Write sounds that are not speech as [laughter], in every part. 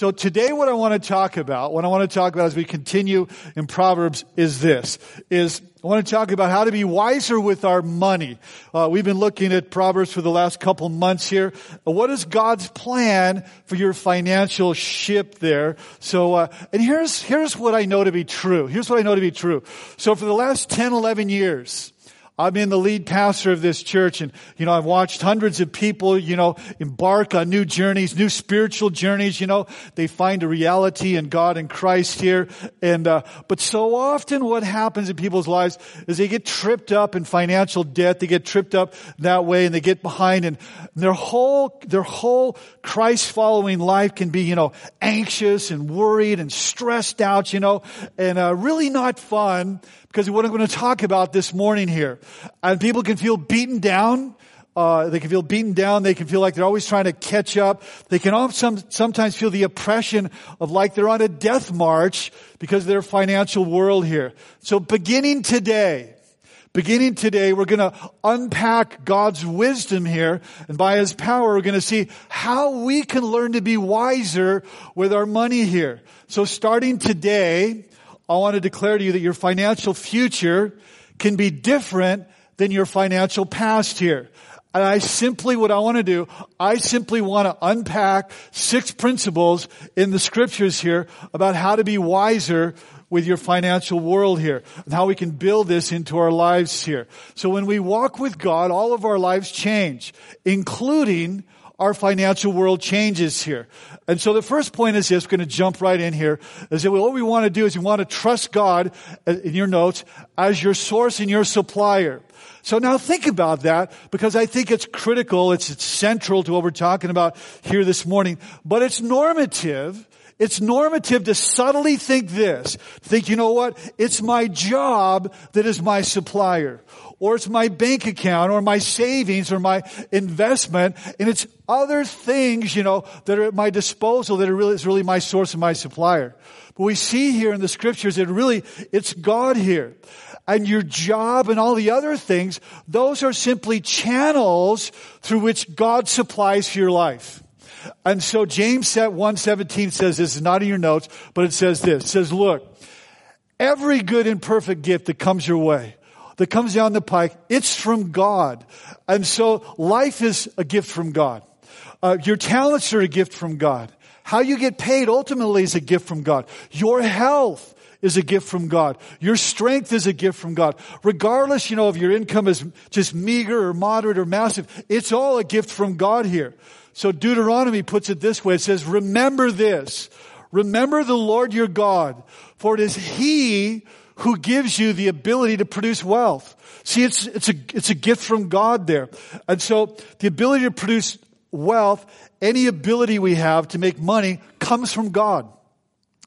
So today what I want to talk about, what I want to talk about as we continue in Proverbs is this, is I want to talk about how to be wiser with our money. Uh, we've been looking at Proverbs for the last couple months here. What is God's plan for your financial ship there? So, uh, and here's, here's what I know to be true. Here's what I know to be true. So for the last 10, 11 years, I've been the lead pastor of this church and, you know, I've watched hundreds of people, you know, embark on new journeys, new spiritual journeys, you know. They find a reality in God and Christ here. And, uh, but so often what happens in people's lives is they get tripped up in financial debt. They get tripped up that way and they get behind and their whole, their whole Christ following life can be, you know, anxious and worried and stressed out, you know, and, uh, really not fun because what I'm going to talk about this morning here. And people can feel beaten down. Uh, they can feel beaten down. They can feel like they're always trying to catch up. They can also sometimes feel the oppression of like they're on a death march because of their financial world here. So beginning today, beginning today, we're going to unpack God's wisdom here. And by His power, we're going to see how we can learn to be wiser with our money here. So starting today, I want to declare to you that your financial future can be different than your financial past here. And I simply, what I want to do, I simply want to unpack six principles in the scriptures here about how to be wiser with your financial world here and how we can build this into our lives here. So when we walk with God, all of our lives change, including our financial world changes here. And so the first point is this, we're going to jump right in here, is that what we want to do is we want to trust God, uh, in your notes, as your source and your supplier. So now think about that because I think it's critical, it's, it's central to what we're talking about here this morning, but it's normative. It's normative to subtly think this. Think, you know what? It's my job that is my supplier or it's my bank account or my savings or my investment and it's other things, you know, that are at my disposal that are really, is really my source and my supplier. But we see here in the scriptures that really, it's God here. And your job and all the other things, those are simply channels through which God supplies for your life. And so James 117 says this is not in your notes, but it says this. It says, look, every good and perfect gift that comes your way that comes down the pike, it's from God. And so life is a gift from God. Uh, your talents are a gift from God. How you get paid ultimately is a gift from God. Your health is a gift from God. Your strength is a gift from God. Regardless, you know, if your income is just meager or moderate or massive, it's all a gift from God here. So Deuteronomy puts it this way. It says, remember this. Remember the Lord your God, for it is He who gives you the ability to produce wealth. See, it's, it's a, it's a gift from God there. And so the ability to produce wealth, any ability we have to make money comes from God.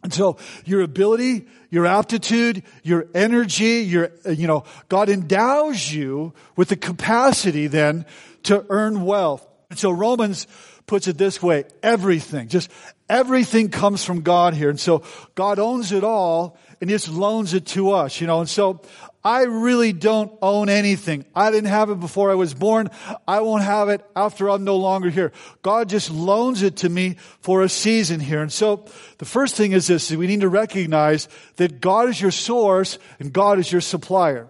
And so your ability, your aptitude, your energy, your, uh, you know, God endows you with the capacity then to earn wealth. And so Romans puts it this way, everything, just everything comes from God here. And so God owns it all and just loans it to us, you know. And so I really don't own anything. I didn't have it before I was born. I won't have it after I'm no longer here. God just loans it to me for a season here. And so the first thing is this, is we need to recognize that God is your source and God is your supplier.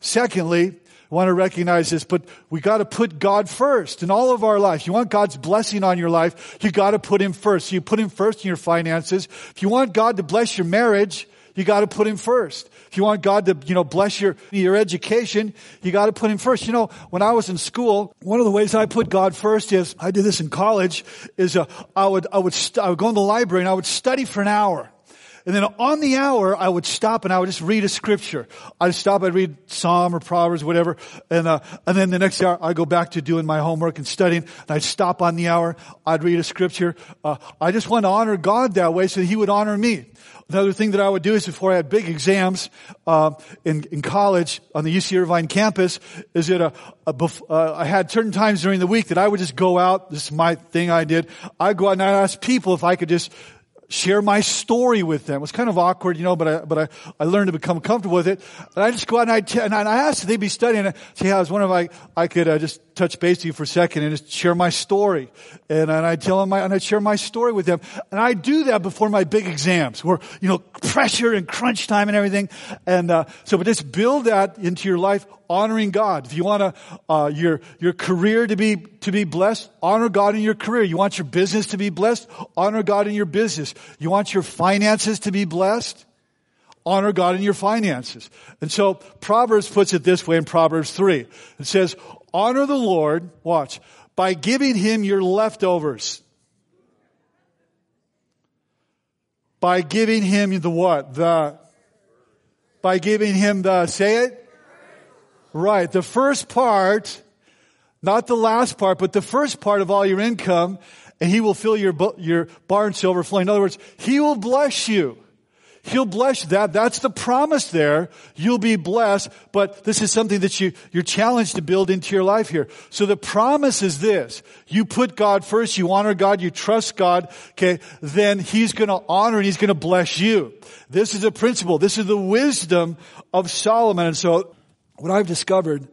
Secondly, I want to recognize this, but we got to put God first in all of our life. You want God's blessing on your life, you got to put Him first. You put Him first in your finances. If you want God to bless your marriage, you got to put Him first. If you want God to, you know, bless your, your education, you got to put Him first. You know, when I was in school, one of the ways I put God first is, I did this in college, is uh, I would, I would, st- I would go in the library and I would study for an hour. And then on the hour, I would stop and I would just read a scripture. I'd stop, I'd read Psalm or Proverbs, whatever. And, uh, and then the next hour, I'd go back to doing my homework and studying. And I'd stop on the hour. I'd read a scripture. Uh, I just want to honor God that way so that He would honor me. Another thing that I would do is before I had big exams uh, in, in college on the UC Irvine campus, is that a, a bef- uh, I had certain times during the week that I would just go out. This is my thing I did. I'd go out and I'd ask people if I could just share my story with them. It was kind of awkward, you know, but I, but I, I learned to become comfortable with it. And I just go out and I, t- and I asked if they'd be studying. And I was wondering if I, I could uh, just touch base with you for a second and just share my story. And, and I tell them my, and I share my story with them. And I do that before my big exams where, you know, pressure and crunch time and everything. And, uh, so, but just build that into your life, honoring God. If you want to, uh, your, your career to be, to be blessed, honor God in your career. You want your business to be blessed, honor God in your business. You want your finances to be blessed, honor God in your finances. And so Proverbs puts it this way in Proverbs 3. It says, honor the Lord, watch, by giving him your leftovers. By giving him the what? The, by giving him the, say it? Right. The first part, not the last part, but the first part of all your income, and he will fill your, your barns overflowing. In other words, he will bless you. He'll bless that. That's the promise there. You'll be blessed, but this is something that you, you're challenged to build into your life here. So the promise is this. You put God first, you honor God, you trust God, okay, then He's gonna honor and He's gonna bless you. This is a principle. This is the wisdom of Solomon. And so what I've discovered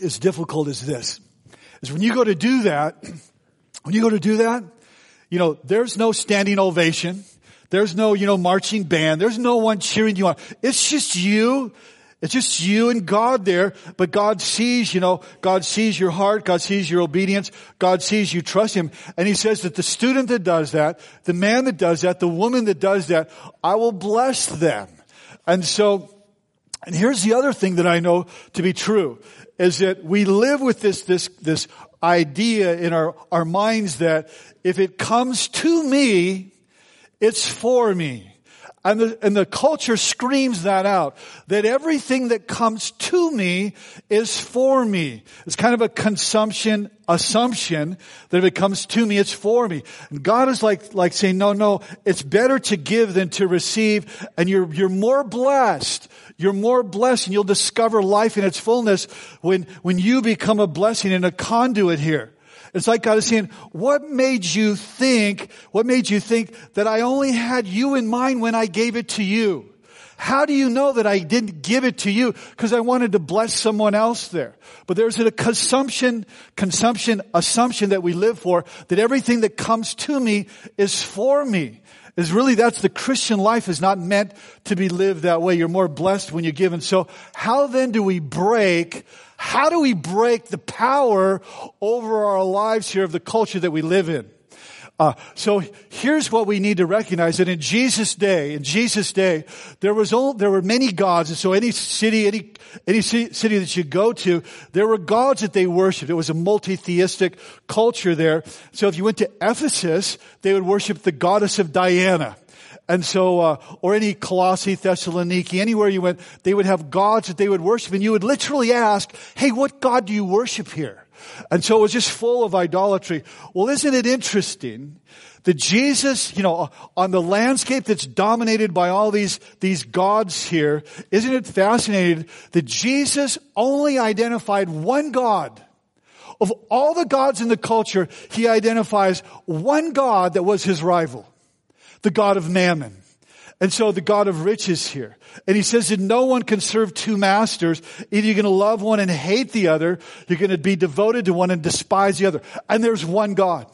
is difficult is this. Is when you go to do that, [clears throat] when you go to do that, you know, there's no standing ovation. There's no, you know, marching band. There's no one cheering you on. It's just you. It's just you and God there, but God sees, you know, God sees your heart, God sees your obedience, God sees you trust Him. And He says that the student that does that, the man that does that, the woman that does that, I will bless them. And so, and here's the other thing that I know to be true, is that we live with this, this, this idea in our, our minds that if it comes to me, it's for me. And the, and the culture screams that out, that everything that comes to me is for me. It's kind of a consumption assumption that if it comes to me, it's for me. And God is like, like saying, no, no, it's better to give than to receive. And you're, you're more blessed. You're more blessed and you'll discover life in its fullness when, when you become a blessing and a conduit here. It's like God is saying, what made you think, what made you think that I only had you in mind when I gave it to you? How do you know that I didn't give it to you? Because I wanted to bless someone else there. But there's a consumption, consumption assumption that we live for that everything that comes to me is for me. Is really that's the Christian life is not meant to be lived that way. You're more blessed when you give. And so how then do we break how do we break the power over our lives here of the culture that we live in? Uh, so here's what we need to recognize that in Jesus' day, in Jesus' day, there was all, there were many gods, and so any city, any any city that you go to, there were gods that they worshipped. It was a multi-theistic culture there. So if you went to Ephesus, they would worship the goddess of Diana. And so, uh, or any Colossae, Thessaloniki, anywhere you went, they would have gods that they would worship, and you would literally ask, "Hey, what God do you worship here?" And so it was just full of idolatry. Well, isn't it interesting that Jesus, you know, on the landscape that's dominated by all these, these gods here, isn't it fascinating that Jesus only identified one God? Of all the gods in the culture, he identifies one God that was his rival the God of mammon. And so the God of riches here. And he says that no one can serve two masters. Either you're going to love one and hate the other. You're going to be devoted to one and despise the other. And there's one God.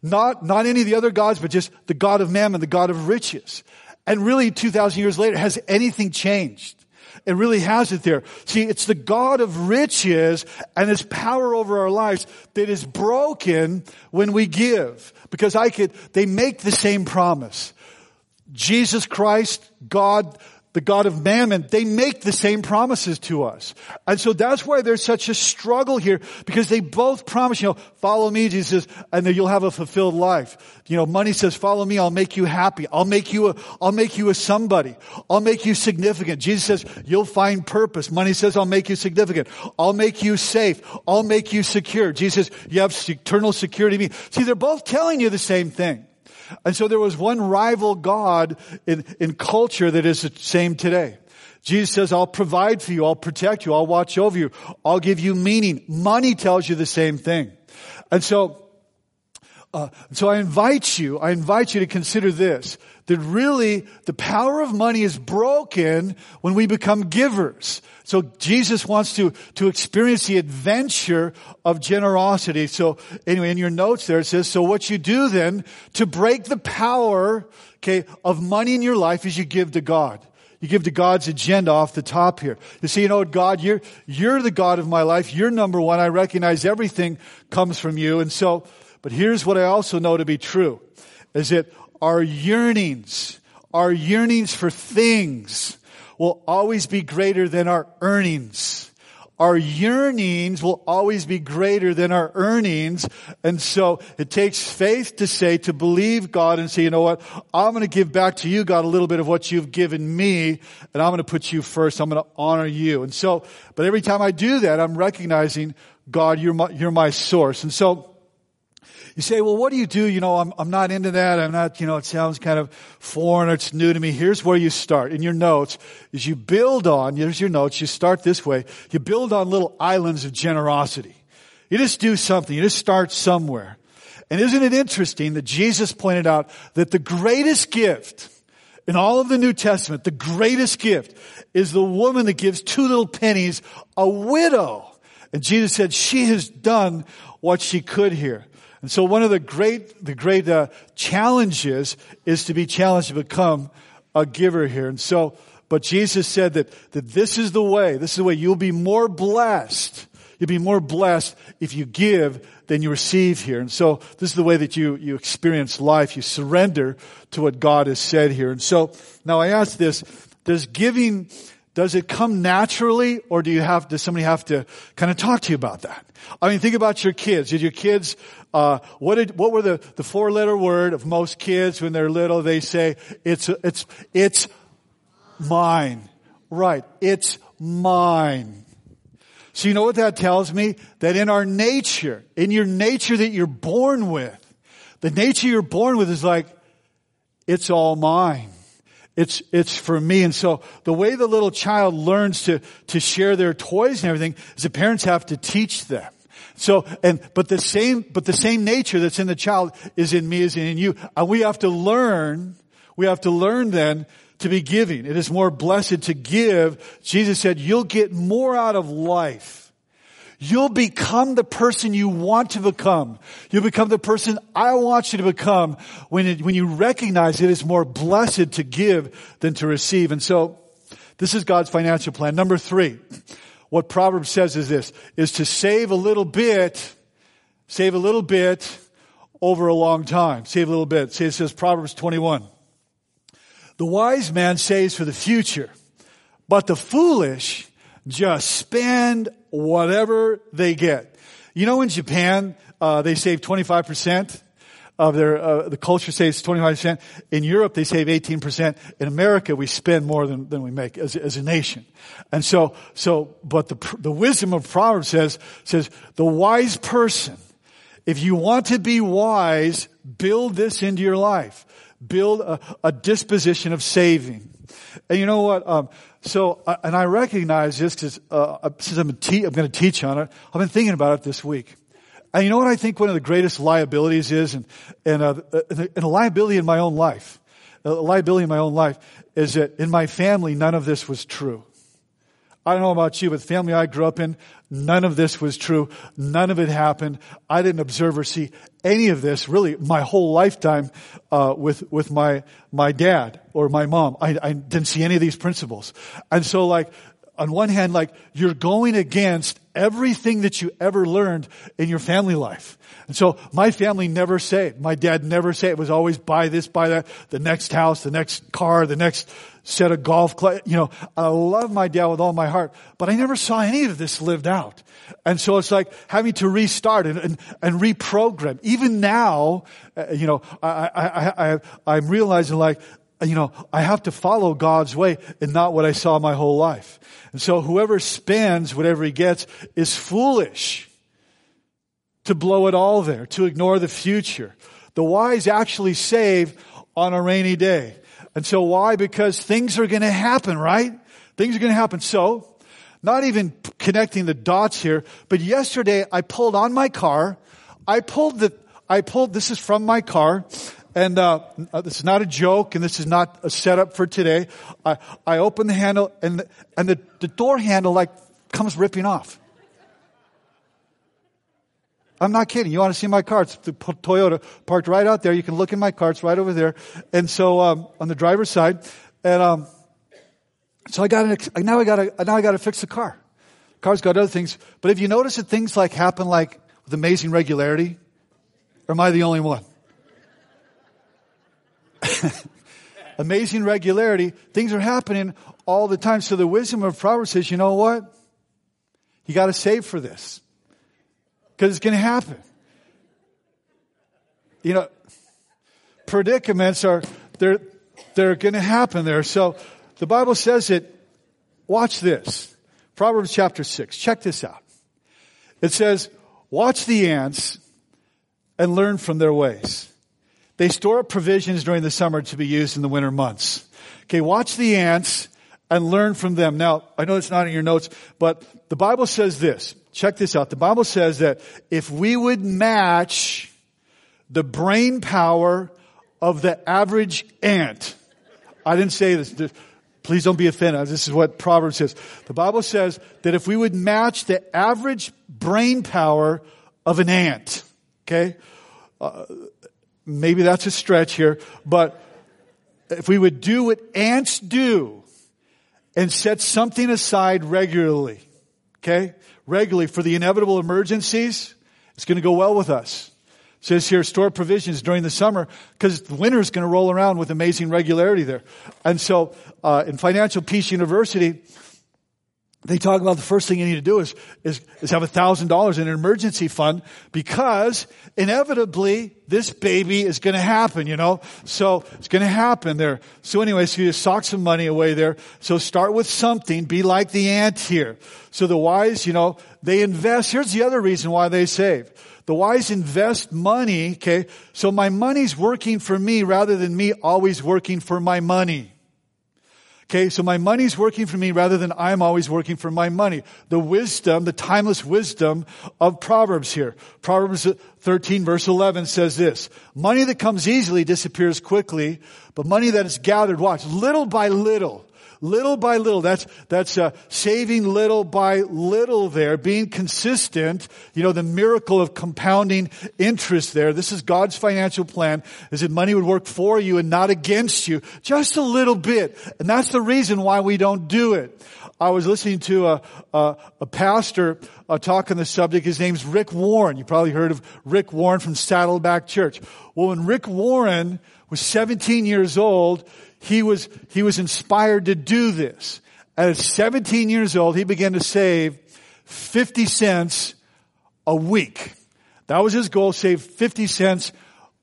Not, not any of the other gods, but just the God of mammon, the God of riches. And really 2,000 years later, has anything changed? It really has it there. See, it's the God of riches and his power over our lives that is broken when we give. Because I could, they make the same promise. Jesus Christ, God, the God of mammon, they make the same promises to us. And so that's why there's such a struggle here because they both promise, you know, follow me, Jesus, and then you'll have a fulfilled life. You know, money says, follow me, I'll make you happy. I'll make you a, I'll make you a somebody. I'll make you significant. Jesus says, you'll find purpose. Money says, I'll make you significant. I'll make you safe. I'll make you secure. Jesus you have eternal security. See, they're both telling you the same thing. And so there was one rival God in, in culture that is the same today. Jesus says, I'll provide for you. I'll protect you. I'll watch over you. I'll give you meaning. Money tells you the same thing. And so, Uh, so I invite you, I invite you to consider this, that really the power of money is broken when we become givers. So Jesus wants to, to experience the adventure of generosity. So anyway, in your notes there it says, so what you do then to break the power, okay, of money in your life is you give to God. You give to God's agenda off the top here. You see, you know God, you're, you're the God of my life. You're number one. I recognize everything comes from you. And so, but here's what I also know to be true, is that our yearnings, our yearnings for things will always be greater than our earnings our yearnings will always be greater than our earnings. And so it takes faith to say, to believe God and say, you know what? I'm going to give back to you, God, a little bit of what you've given me, and I'm going to put you first. I'm going to honor you. And so, but every time I do that, I'm recognizing, God, you're my, you're my source. And so, you say, well, what do you do? You know, I'm, I'm not into that. I'm not, you know, it sounds kind of foreign or it's new to me. Here's where you start. In your notes, is you build on, here's your notes, you start this way. You build on little islands of generosity. You just do something. You just start somewhere. And isn't it interesting that Jesus pointed out that the greatest gift in all of the New Testament, the greatest gift is the woman that gives two little pennies, a widow. And Jesus said she has done what she could here. And so one of the great, the great uh, challenges is to be challenged to become a giver here. And so, but Jesus said that, that this is the way, this is the way you'll be more blessed. You'll be more blessed if you give than you receive here. And so this is the way that you, you experience life. You surrender to what God has said here. And so now I ask this, does giving, does it come naturally or do you have, does somebody have to kind of talk to you about that? I mean, think about your kids. Did your kids uh, what did what were the the four letter word of most kids when they're little? They say it's it's it's mine. Right? It's mine. So you know what that tells me? That in our nature, in your nature that you're born with, the nature you're born with is like, it's all mine. It's, it's for me. And so the way the little child learns to, to share their toys and everything is the parents have to teach them. So, and, but the same, but the same nature that's in the child is in me, is in you. And we have to learn, we have to learn then to be giving. It is more blessed to give. Jesus said, you'll get more out of life. You'll become the person you want to become. You'll become the person I want you to become when it, when you recognize it is more blessed to give than to receive. And so, this is God's financial plan. Number three, what Proverbs says is this, is to save a little bit, save a little bit over a long time. Save a little bit. See, it says Proverbs 21. The wise man saves for the future, but the foolish just spend whatever they get. You know, in Japan, uh, they save 25% of their, uh, the culture saves 25%. In Europe, they save 18%. In America, we spend more than, than we make as, as a nation. And so, so, but the, the wisdom of Proverbs says, says, the wise person, if you want to be wise, build this into your life. Build a, a disposition of saving. And you know what? Um, so, uh, and I recognize this because uh, since I'm, te- I'm going to teach on it, I've been thinking about it this week. And you know what I think one of the greatest liabilities is, and, and, uh, and a liability in my own life, a liability in my own life is that in my family, none of this was true. I don't know about you, but the family I grew up in, none of this was true. None of it happened. I didn't observe or see any of this really my whole lifetime uh, with with my my dad or my mom. I, I didn't see any of these principles, and so like on one hand, like you're going against everything that you ever learned in your family life. And so my family never saved. My dad never saved. It was always buy this, buy that, the next house, the next car, the next set of golf clubs. You know, I love my dad with all my heart, but I never saw any of this lived out. And so it's like having to restart and, and, and reprogram. Even now, uh, you know, I, I, I, I'm realizing like, you know, I have to follow God's way and not what I saw my whole life. And so whoever spends whatever he gets is foolish to blow it all there, to ignore the future. The wise actually save on a rainy day. And so why? Because things are going to happen, right? Things are going to happen. So, not even connecting the dots here, but yesterday I pulled on my car, I pulled the, I pulled, this is from my car, and uh, uh, this is not a joke, and this is not a setup for today. I, I open the handle, and, the, and the, the door handle like comes ripping off. I'm not kidding. You want to see my car? It's the Toyota parked right out there. You can look in my car. It's right over there. And so, um, on the driver's side, and, um, so I got to, now I got to, now I got to fix the car. The car's got other things. But if you notice that things like happen like with amazing regularity, or am I the only one? [laughs] amazing regularity, things are happening all the time. So the wisdom of Proverbs says, you know what? You got to save for this. Because it's going to happen. You know, predicaments are, they're, they're going to happen there. So the Bible says it. Watch this. Proverbs chapter 6. Check this out. It says, watch the ants and learn from their ways. They store up provisions during the summer to be used in the winter months. Okay, watch the ants and learn from them. Now, I know it's not in your notes, but the Bible says this. Check this out. The Bible says that if we would match the brain power of the average ant, I didn't say this. Please don't be offended. This is what Proverbs says. The Bible says that if we would match the average brain power of an ant, okay, uh, maybe that's a stretch here, but if we would do what ants do and set something aside regularly, okay, regularly for the inevitable emergencies, it's going to go well with us. It says here, store provisions during the summer because the winter is going to roll around with amazing regularity there. And so, uh, in Financial Peace University, they talk about the first thing you need to do is, is, is have a thousand dollars in an emergency fund because inevitably this baby is going to happen, you know? So it's going to happen there. So anyway, so you just sock some money away there. So start with something. Be like the ant here. So the wise, you know, they invest. Here's the other reason why they save. The wise invest money, okay? So my money's working for me rather than me always working for my money. Okay, so my money's working for me rather than I'm always working for my money. The wisdom, the timeless wisdom of Proverbs here. Proverbs 13 verse 11 says this, money that comes easily disappears quickly, but money that is gathered, watch, little by little, little by little. That's, that's uh, saving little by little there, being consistent. You know, the miracle of compounding interest there. This is God's financial plan, is that money would work for you and not against you. Just a little bit. And that's the reason why we don't do it. I was listening to a, a, a pastor uh, talk on the subject. His name's Rick Warren. You probably heard of Rick Warren from Saddleback Church. Well, when Rick Warren was 17 years old, he was, he was inspired to do this. At 17 years old, he began to save 50 cents a week. That was his goal, save 50 cents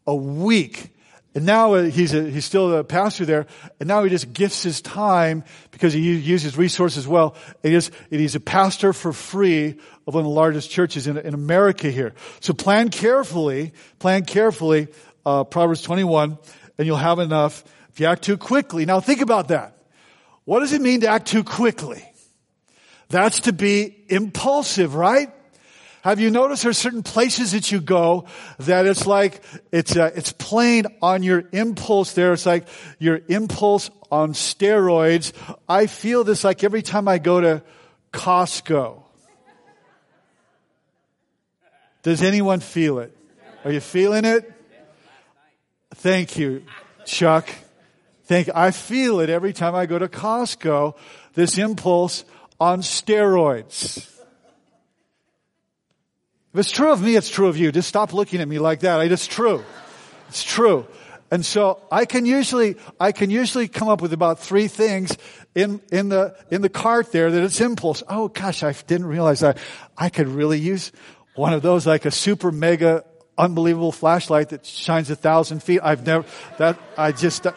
a week. And now uh, he's a, he's still a pastor there, and now he just gifts his time because he uses resources well. And he's, and he's a pastor for free of one of the largest churches in, in America here. So plan carefully, plan carefully, uh, Proverbs 21, and you'll have enough if you act too quickly, now think about that. What does it mean to act too quickly? That's to be impulsive, right? Have you noticed there's certain places that you go that it's like, it's, uh, it's playing on your impulse there. It's like your impulse on steroids. I feel this like every time I go to Costco. Does anyone feel it? Are you feeling it? Thank you, Chuck think I feel it every time I go to Costco, this impulse on steroids. If it's true of me, it's true of you. Just stop looking at me like that. It's true. It's true. And so I can usually, I can usually come up with about three things in, in the, in the cart there that it's impulse. Oh gosh, I didn't realize that I could really use one of those like a super mega unbelievable flashlight that shines a thousand feet. I've never, that, I just,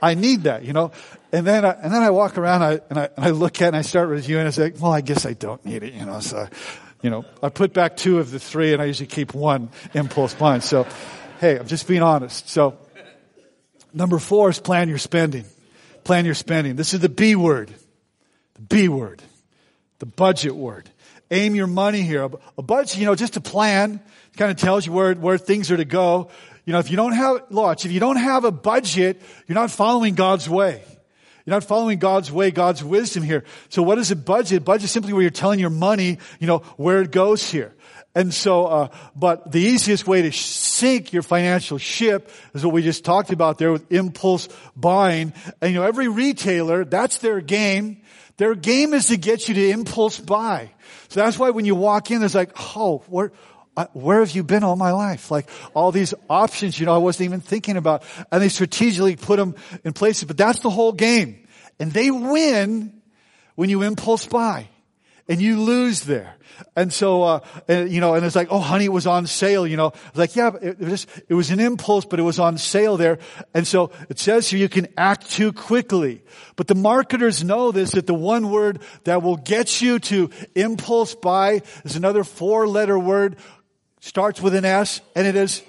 I need that, you know. And then, I, and then I walk around I, and, I, and I look at it and I start reviewing. And I say, well, I guess I don't need it, you know. So, you know, I put back two of the three, and I usually keep one impulse blind. So, hey, I'm just being honest. So, number four is plan your spending. Plan your spending. This is the B word, the B word, the budget word. aim your money here. A budget, you know, just a plan kind of tells you where, where things are to go. You know, if you don't have, watch, if you don't have a budget, you're not following God's way. You're not following God's way, God's wisdom here. So what is a budget? Budget is simply where you're telling your money, you know, where it goes here. And so, uh, but the easiest way to sink your financial ship is what we just talked about there with impulse buying. And you know, every retailer, that's their game. Their game is to get you to impulse buy. So that's why when you walk in, it's like, oh, where, where have you been all my life? Like all these options, you know, I wasn't even thinking about. And they strategically put them in places, but that's the whole game. And they win when you impulse buy and you lose there. And so, uh, and, you know, and it's like, oh, honey, it was on sale, you know. Like, yeah, it, it, was, it was an impulse, but it was on sale there. And so it says here you can act too quickly. But the marketers know this, that the one word that will get you to impulse buy is another four letter word, starts with an S, and it is,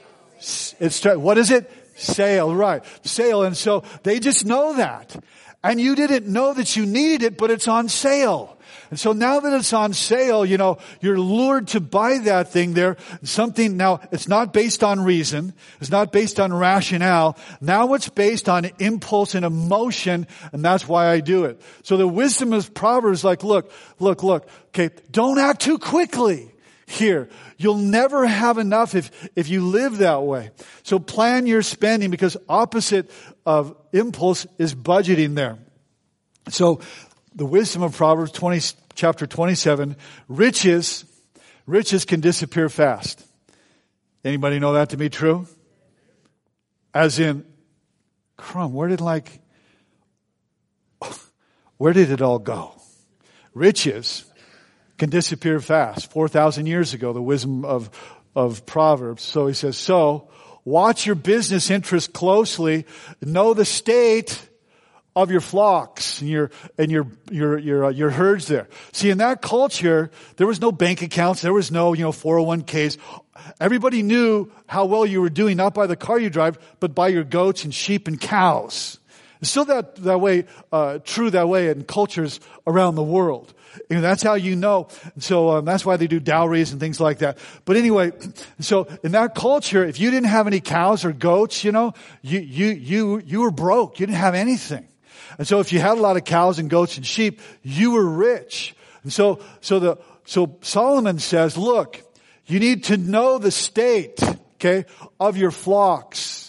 it's, what is it? Sale, right. Sale. And so they just know that. And you didn't know that you needed it, but it's on sale. And so now that it's on sale, you know, you're lured to buy that thing there. Something now, it's not based on reason. It's not based on rationale. Now it's based on impulse and emotion, and that's why I do it. So the wisdom of Proverbs like, look, look, look, okay, don't act too quickly here. You'll never have enough if, if you live that way. So plan your spending because opposite of impulse is budgeting there. So the wisdom of Proverbs 20, chapter 27, riches, riches can disappear fast. Anybody know that to be true? As in, crumb, where did like, [laughs] where did it all go? Riches can disappear fast. 4,000 years ago, the wisdom of, of Proverbs. So he says, so watch your business interests closely, know the state of your flocks and your and your your your uh, your herds there. See, in that culture, there was no bank accounts, there was no you know 401ks. Everybody knew how well you were doing, not by the car you drive, but by your goats and sheep and cows. It's still that that way, uh, true that way in cultures around the world. You know, that's how you know. So um, that's why they do dowries and things like that. But anyway, so in that culture, if you didn't have any cows or goats, you know, you you you you were broke. You didn't have anything. And so if you had a lot of cows and goats and sheep, you were rich. And so, so the, so Solomon says, look, you need to know the state, okay, of your flocks.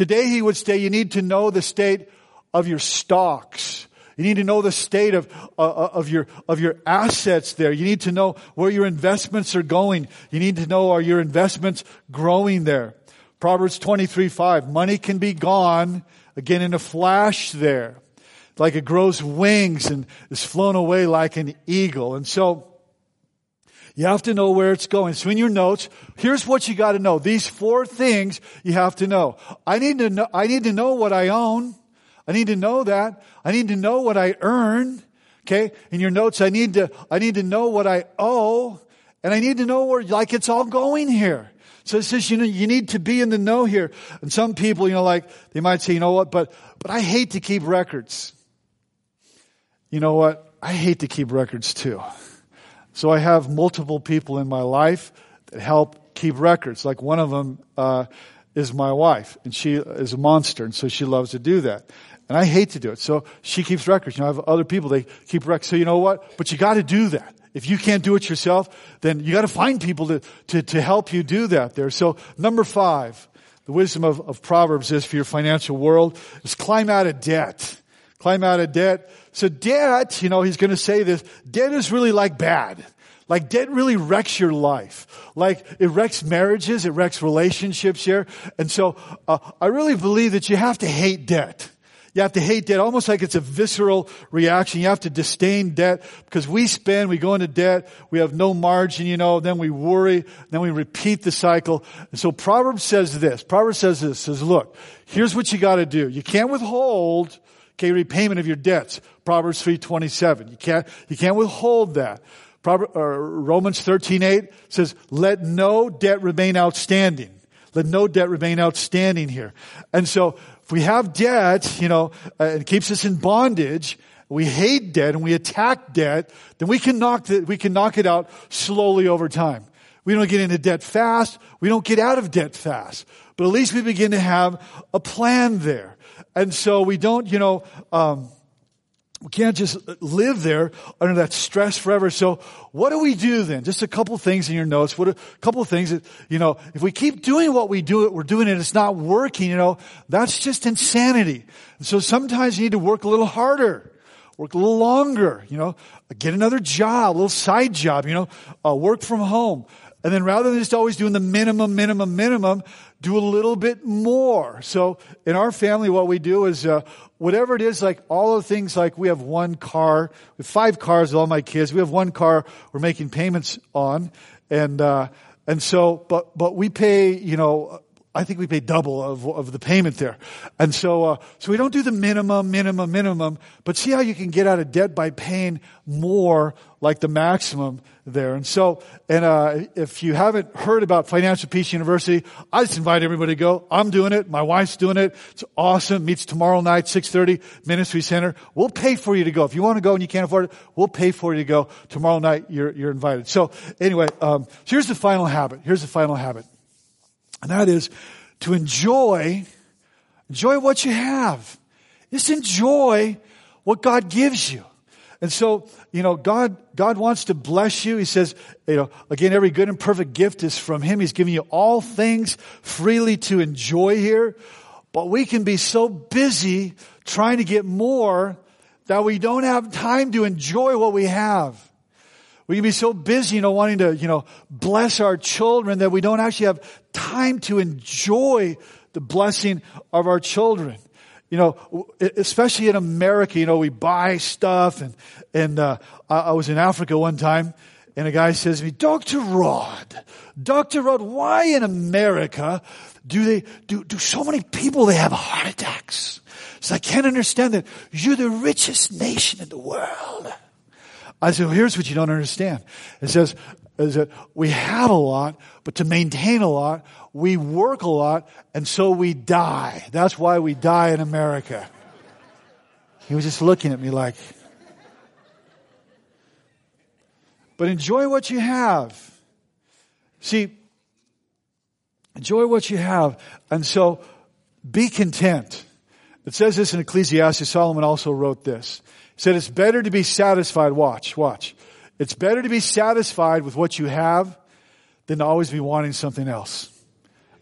Today he would say you need to know the state of your stocks. You need to know the state of, uh, uh of your, of your assets there. You need to know where your investments are going. You need to know are your investments growing there. Proverbs 23, 5. Money can be gone again in a flash there like it grows wings and is flown away like an eagle. And so, you have to know where it's going. So in your notes, here's what you got to know. These four things you have to know. I need to know, I need to know what I own. I need to know that. I need to know what I earn. Okay. In your notes, I need to, I need to know what I owe and I need to know where, like it's all going here. So it says, you know, you need to be in the know here. And some people, you know, like, they might say, you know what, but, but I hate to keep records. You know what? I hate to keep records too. So I have multiple people in my life that help keep records. Like one of them uh, is my wife, and she is a monster, and so she loves to do that. And I hate to do it. So she keeps records. You know, I have other people, they keep records. So you know what? But you gotta do that. If you can't do it yourself, then you gotta find people to, to, to help you do that there. So number five, the wisdom of, of Proverbs is for your financial world is climb out of debt. Climb out of debt. So debt, you know, he's going to say this, debt is really like bad. Like debt really wrecks your life. Like it wrecks marriages, it wrecks relationships here. And so uh, I really believe that you have to hate debt. You have to hate debt almost like it's a visceral reaction. You have to disdain debt because we spend, we go into debt, we have no margin, you know, then we worry, then we repeat the cycle. And so Proverbs says this. Proverbs says this, says, look, here's what you gotta do. You can't withhold Okay, repayment of your debts. Proverbs 3.27. You can't, you can't withhold that. Proverbs, uh, Romans 13.8 says, let no debt remain outstanding. Let no debt remain outstanding here. And so, if we have debt, you know, uh, it keeps us in bondage, we hate debt and we attack debt, then we can knock the, we can knock it out slowly over time. We don't get into debt fast. We don't get out of debt fast. But at least we begin to have a plan there. And so we don't, you know, um, we can't just live there under that stress forever. So what do we do then? Just a couple things in your notes. What a couple things that, you know, if we keep doing what we do, it we're doing it, it's not working, you know, that's just insanity. And so sometimes you need to work a little harder, work a little longer, you know, get another job, a little side job, you know, uh, work from home. And then rather than just always doing the minimum, minimum, minimum, do a little bit more. So in our family, what we do is, uh, whatever it is, like all the things like we have one car, with five cars with all my kids. We have one car we're making payments on. And, uh, and so, but, but we pay, you know, I think we pay double of, of the payment there. And so, uh, so we don't do the minimum, minimum, minimum, but see how you can get out of debt by paying more like the maximum there. And so, and, uh, if you haven't heard about Financial Peace University, I just invite everybody to go. I'm doing it. My wife's doing it. It's awesome. Meets tomorrow night, 6.30, Ministry Center. We'll pay for you to go. If you want to go and you can't afford it, we'll pay for you to go. Tomorrow night, you're, you're invited. So anyway, um, so here's the final habit. Here's the final habit. And that is to enjoy, enjoy what you have. Just enjoy what God gives you. And so, you know, God, God wants to bless you. He says, you know, again, every good and perfect gift is from Him. He's giving you all things freely to enjoy here. But we can be so busy trying to get more that we don't have time to enjoy what we have. We can be so busy, you know, wanting to, you know, bless our children that we don't actually have time to enjoy the blessing of our children. You know, especially in America, you know, we buy stuff and, and, uh, I was in Africa one time and a guy says to me, Dr. Rod, Dr. Rod, why in America do they, do, do so many people, they have heart attacks? So I can't understand that you're the richest nation in the world. I said, well, here's what you don't understand. It says, is that we have a lot, but to maintain a lot, we work a lot, and so we die. That's why we die in America. He was just looking at me like, but enjoy what you have. See, enjoy what you have. And so be content. It says this in Ecclesiastes. Solomon also wrote this said it's better to be satisfied. Watch, watch. It's better to be satisfied with what you have than to always be wanting something else.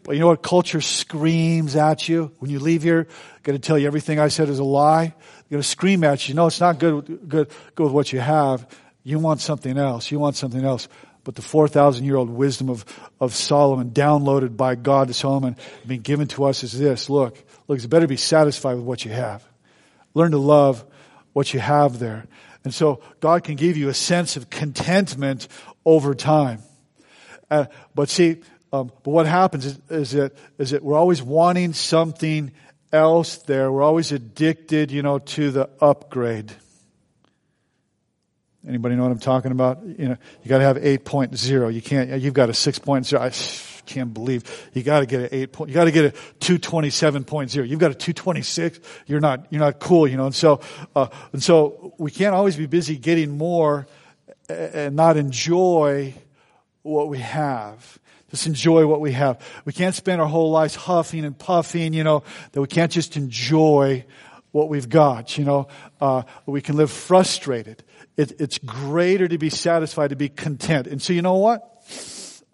But you know what culture screams at you when you leave here? I'm going to tell you everything I said is a lie. They're going to scream at you. No, it's not good, good, good with what you have. You want something else. You want something else. But the 4,000 year old wisdom of, of Solomon, downloaded by God to Solomon, being given to us is this. Look, look, it's better to be satisfied with what you have. Learn to love what you have there. And so God can give you a sense of contentment over time. Uh, but see, um, but what happens is, is, that, is that we're always wanting something else there. We're always addicted, you know, to the upgrade. Anybody know what I'm talking about? You know, you got to have 8.0. You can't. You've got a 6.0. I can't believe you got to get an eight point. You got to get a 227.0. You've got a 226. You're not. You're not cool. You know. And so, uh, and so we can't always be busy getting more and not enjoy what we have. Just enjoy what we have. We can't spend our whole lives huffing and puffing. You know that we can't just enjoy what we've got. You know, uh, we can live frustrated. It, it's greater to be satisfied, to be content. And so, you know what?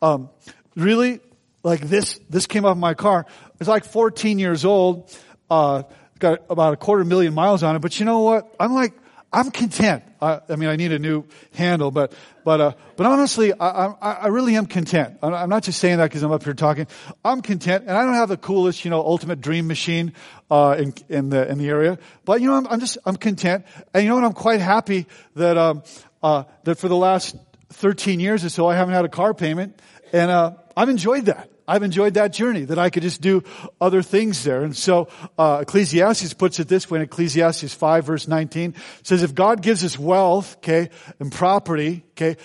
Um, really, like this, this came off my car. It's like 14 years old. Uh, got about a quarter million miles on it. But you know what? I'm like, I'm content. I, I mean, I need a new handle, but, but, uh, but honestly, I, I, I really am content. I'm not just saying that because I'm up here talking. I'm content, and I don't have the coolest, you know, ultimate dream machine, uh, in, in the, in the area. But, you know, I'm, I'm just, I'm content. And you know what? I'm quite happy that, um, uh, that for the last 13 years or so, I haven't had a car payment. And, uh, I've enjoyed that. I've enjoyed that journey, that I could just do other things there. And so, uh, Ecclesiastes puts it this way in Ecclesiastes 5 verse 19, says if God gives us wealth, okay, and property, okay,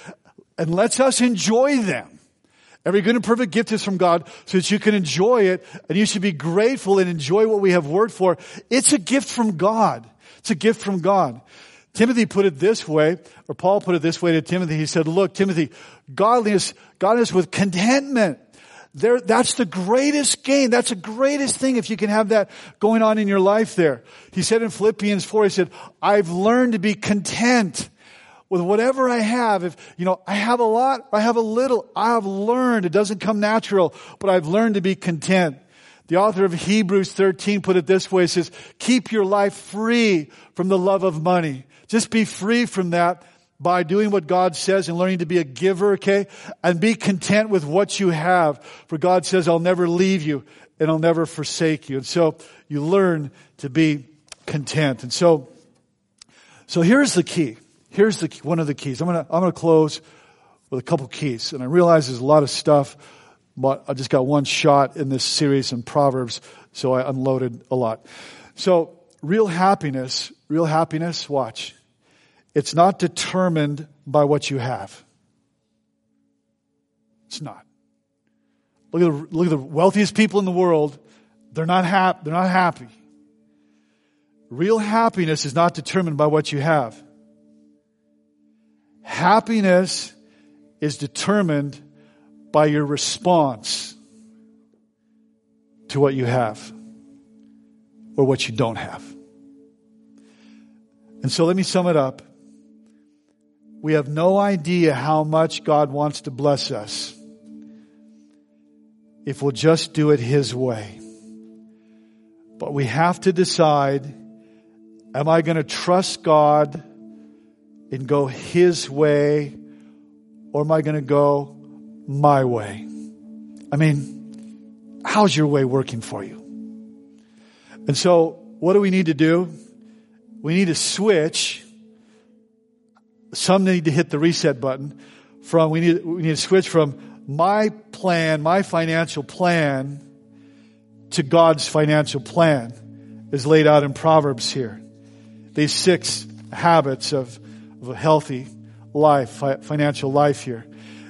and lets us enjoy them, every good and perfect gift is from God so that you can enjoy it and you should be grateful and enjoy what we have worked for. It's a gift from God. It's a gift from God. Timothy put it this way, or Paul put it this way to Timothy. He said, look, Timothy, godliness, godliness with contentment. There, that's the greatest gain. That's the greatest thing if you can have that going on in your life there. He said in Philippians 4, he said, I've learned to be content with whatever I have. If, you know, I have a lot, I have a little, I have learned. It doesn't come natural, but I've learned to be content. The author of Hebrews 13 put it this way. He says, keep your life free from the love of money. Just be free from that by doing what God says and learning to be a giver, okay? And be content with what you have. For God says, I'll never leave you and I'll never forsake you. And so you learn to be content. And so, so here's the key. Here's the, one of the keys. I'm gonna, I'm gonna close with a couple keys. And I realize there's a lot of stuff but I just got one shot in this series in Proverbs, so I unloaded a lot. So, real happiness, real happiness, watch. It's not determined by what you have. It's not. Look at the, look at the wealthiest people in the world. They're not happy. They're not happy. Real happiness is not determined by what you have. Happiness is determined by your response to what you have or what you don't have. And so let me sum it up. We have no idea how much God wants to bless us if we'll just do it His way. But we have to decide, am I going to trust God and go His way or am I going to go my way. I mean, how's your way working for you? And so, what do we need to do? We need to switch. Some need to hit the reset button from, we need, we need to switch from my plan, my financial plan to God's financial plan is laid out in Proverbs here. These six habits of, of a healthy life, financial life here.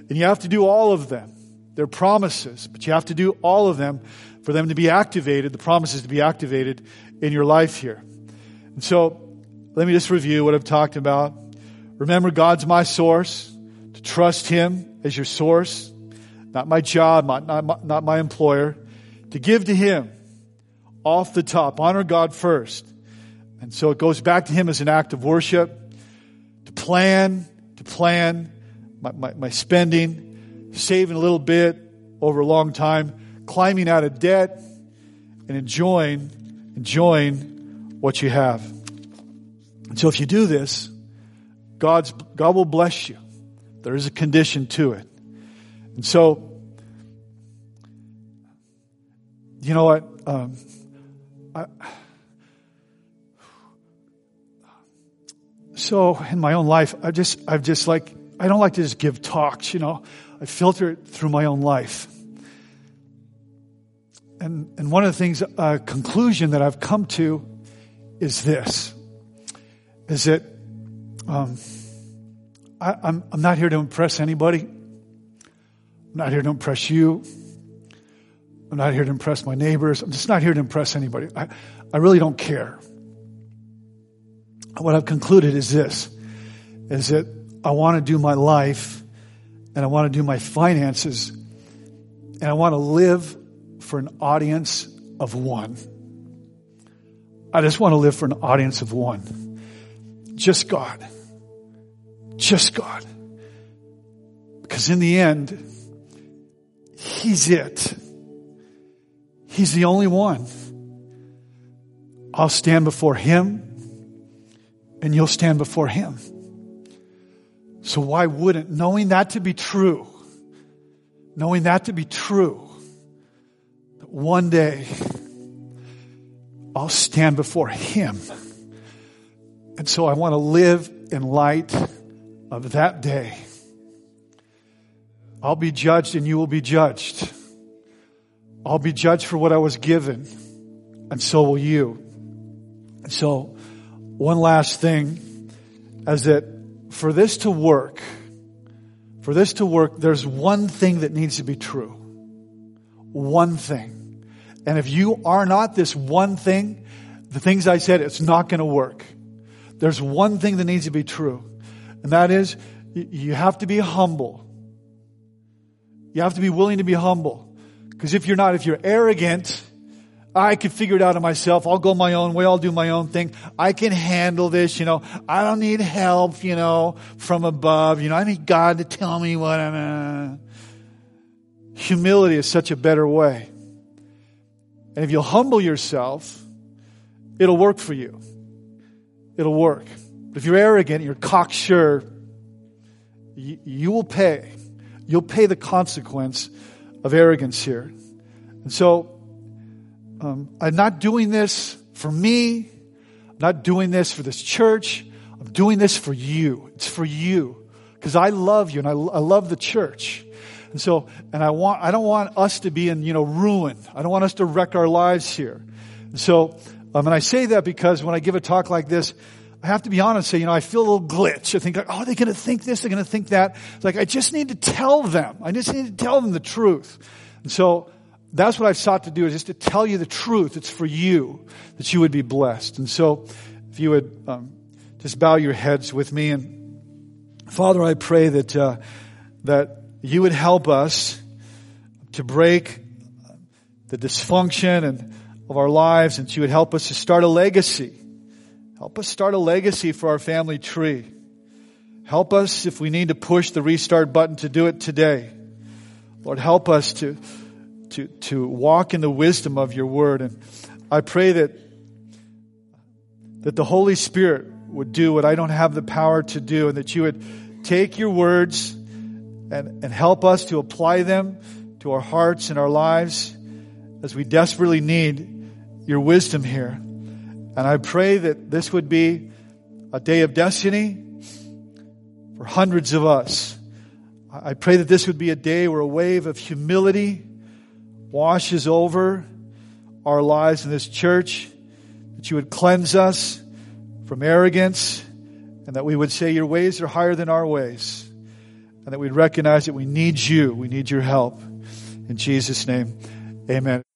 And you have to do all of them. They're promises, but you have to do all of them for them to be activated, the promises to be activated in your life here. And so, let me just review what I've talked about. Remember, God's my source. To trust Him as your source, not my job, not, not, not my employer. To give to Him off the top. Honor God first. And so it goes back to Him as an act of worship. To plan, to plan, my, my, my spending, saving a little bit over a long time, climbing out of debt, and enjoying, enjoying what you have. And so if you do this, God's, God will bless you. There is a condition to it. And so, you know what? Um, I, so in my own life, I just, I've just like I don't like to just give talks, you know. I filter it through my own life. And, and one of the things, a uh, conclusion that I've come to is this, is that um, I, I'm, I'm not here to impress anybody. I'm not here to impress you. I'm not here to impress my neighbors. I'm just not here to impress anybody. I, I really don't care. What I've concluded is this, is that I want to do my life and I want to do my finances and I want to live for an audience of one. I just want to live for an audience of one. Just God. Just God. Because in the end, He's it. He's the only one. I'll stand before Him and you'll stand before Him. So why wouldn't, knowing that to be true, knowing that to be true, that one day I'll stand before Him. And so I want to live in light of that day. I'll be judged and you will be judged. I'll be judged for what I was given, and so will you. So, one last thing, as that for this to work, for this to work, there's one thing that needs to be true. One thing. And if you are not this one thing, the things I said, it's not going to work. there's one thing that needs to be true, and that is you have to be humble. You have to be willing to be humble. Because if you're not, if you're arrogant, I can figure it out on myself. I'll go my own way. I'll do my own thing. I can handle this, you know. I don't need help, you know, from above. You know, I need God to tell me what I'm. Uh. Humility is such a better way. And if you'll humble yourself, it'll work for you. It'll work. But if you're arrogant, you're cocksure, you, you will pay. You'll pay the consequence of arrogance here. And so, um, I'm not doing this for me. I'm not doing this for this church. I'm doing this for you. It's for you. Because I love you and I, I love the church. And so, and I want, I don't want us to be in, you know, ruin. I don't want us to wreck our lives here. And so, um, and I say that because when I give a talk like this, I have to be honest say, you know, I feel a little glitch. I think like, oh, they're going to think this, they're going to think that. It's like, I just need to tell them. I just need to tell them the truth. And so, that's what I've sought to do is just to tell you the truth. It's for you that you would be blessed. And so, if you would um, just bow your heads with me, and Father, I pray that uh, that you would help us to break the dysfunction and of our lives, and you would help us to start a legacy. Help us start a legacy for our family tree. Help us if we need to push the restart button to do it today. Lord, help us to to, to walk in the wisdom of your word. And I pray that, that the Holy Spirit would do what I don't have the power to do and that you would take your words and, and help us to apply them to our hearts and our lives as we desperately need your wisdom here. And I pray that this would be a day of destiny for hundreds of us. I pray that this would be a day where a wave of humility washes over our lives in this church, that you would cleanse us from arrogance, and that we would say your ways are higher than our ways, and that we'd recognize that we need you, we need your help. In Jesus' name, amen.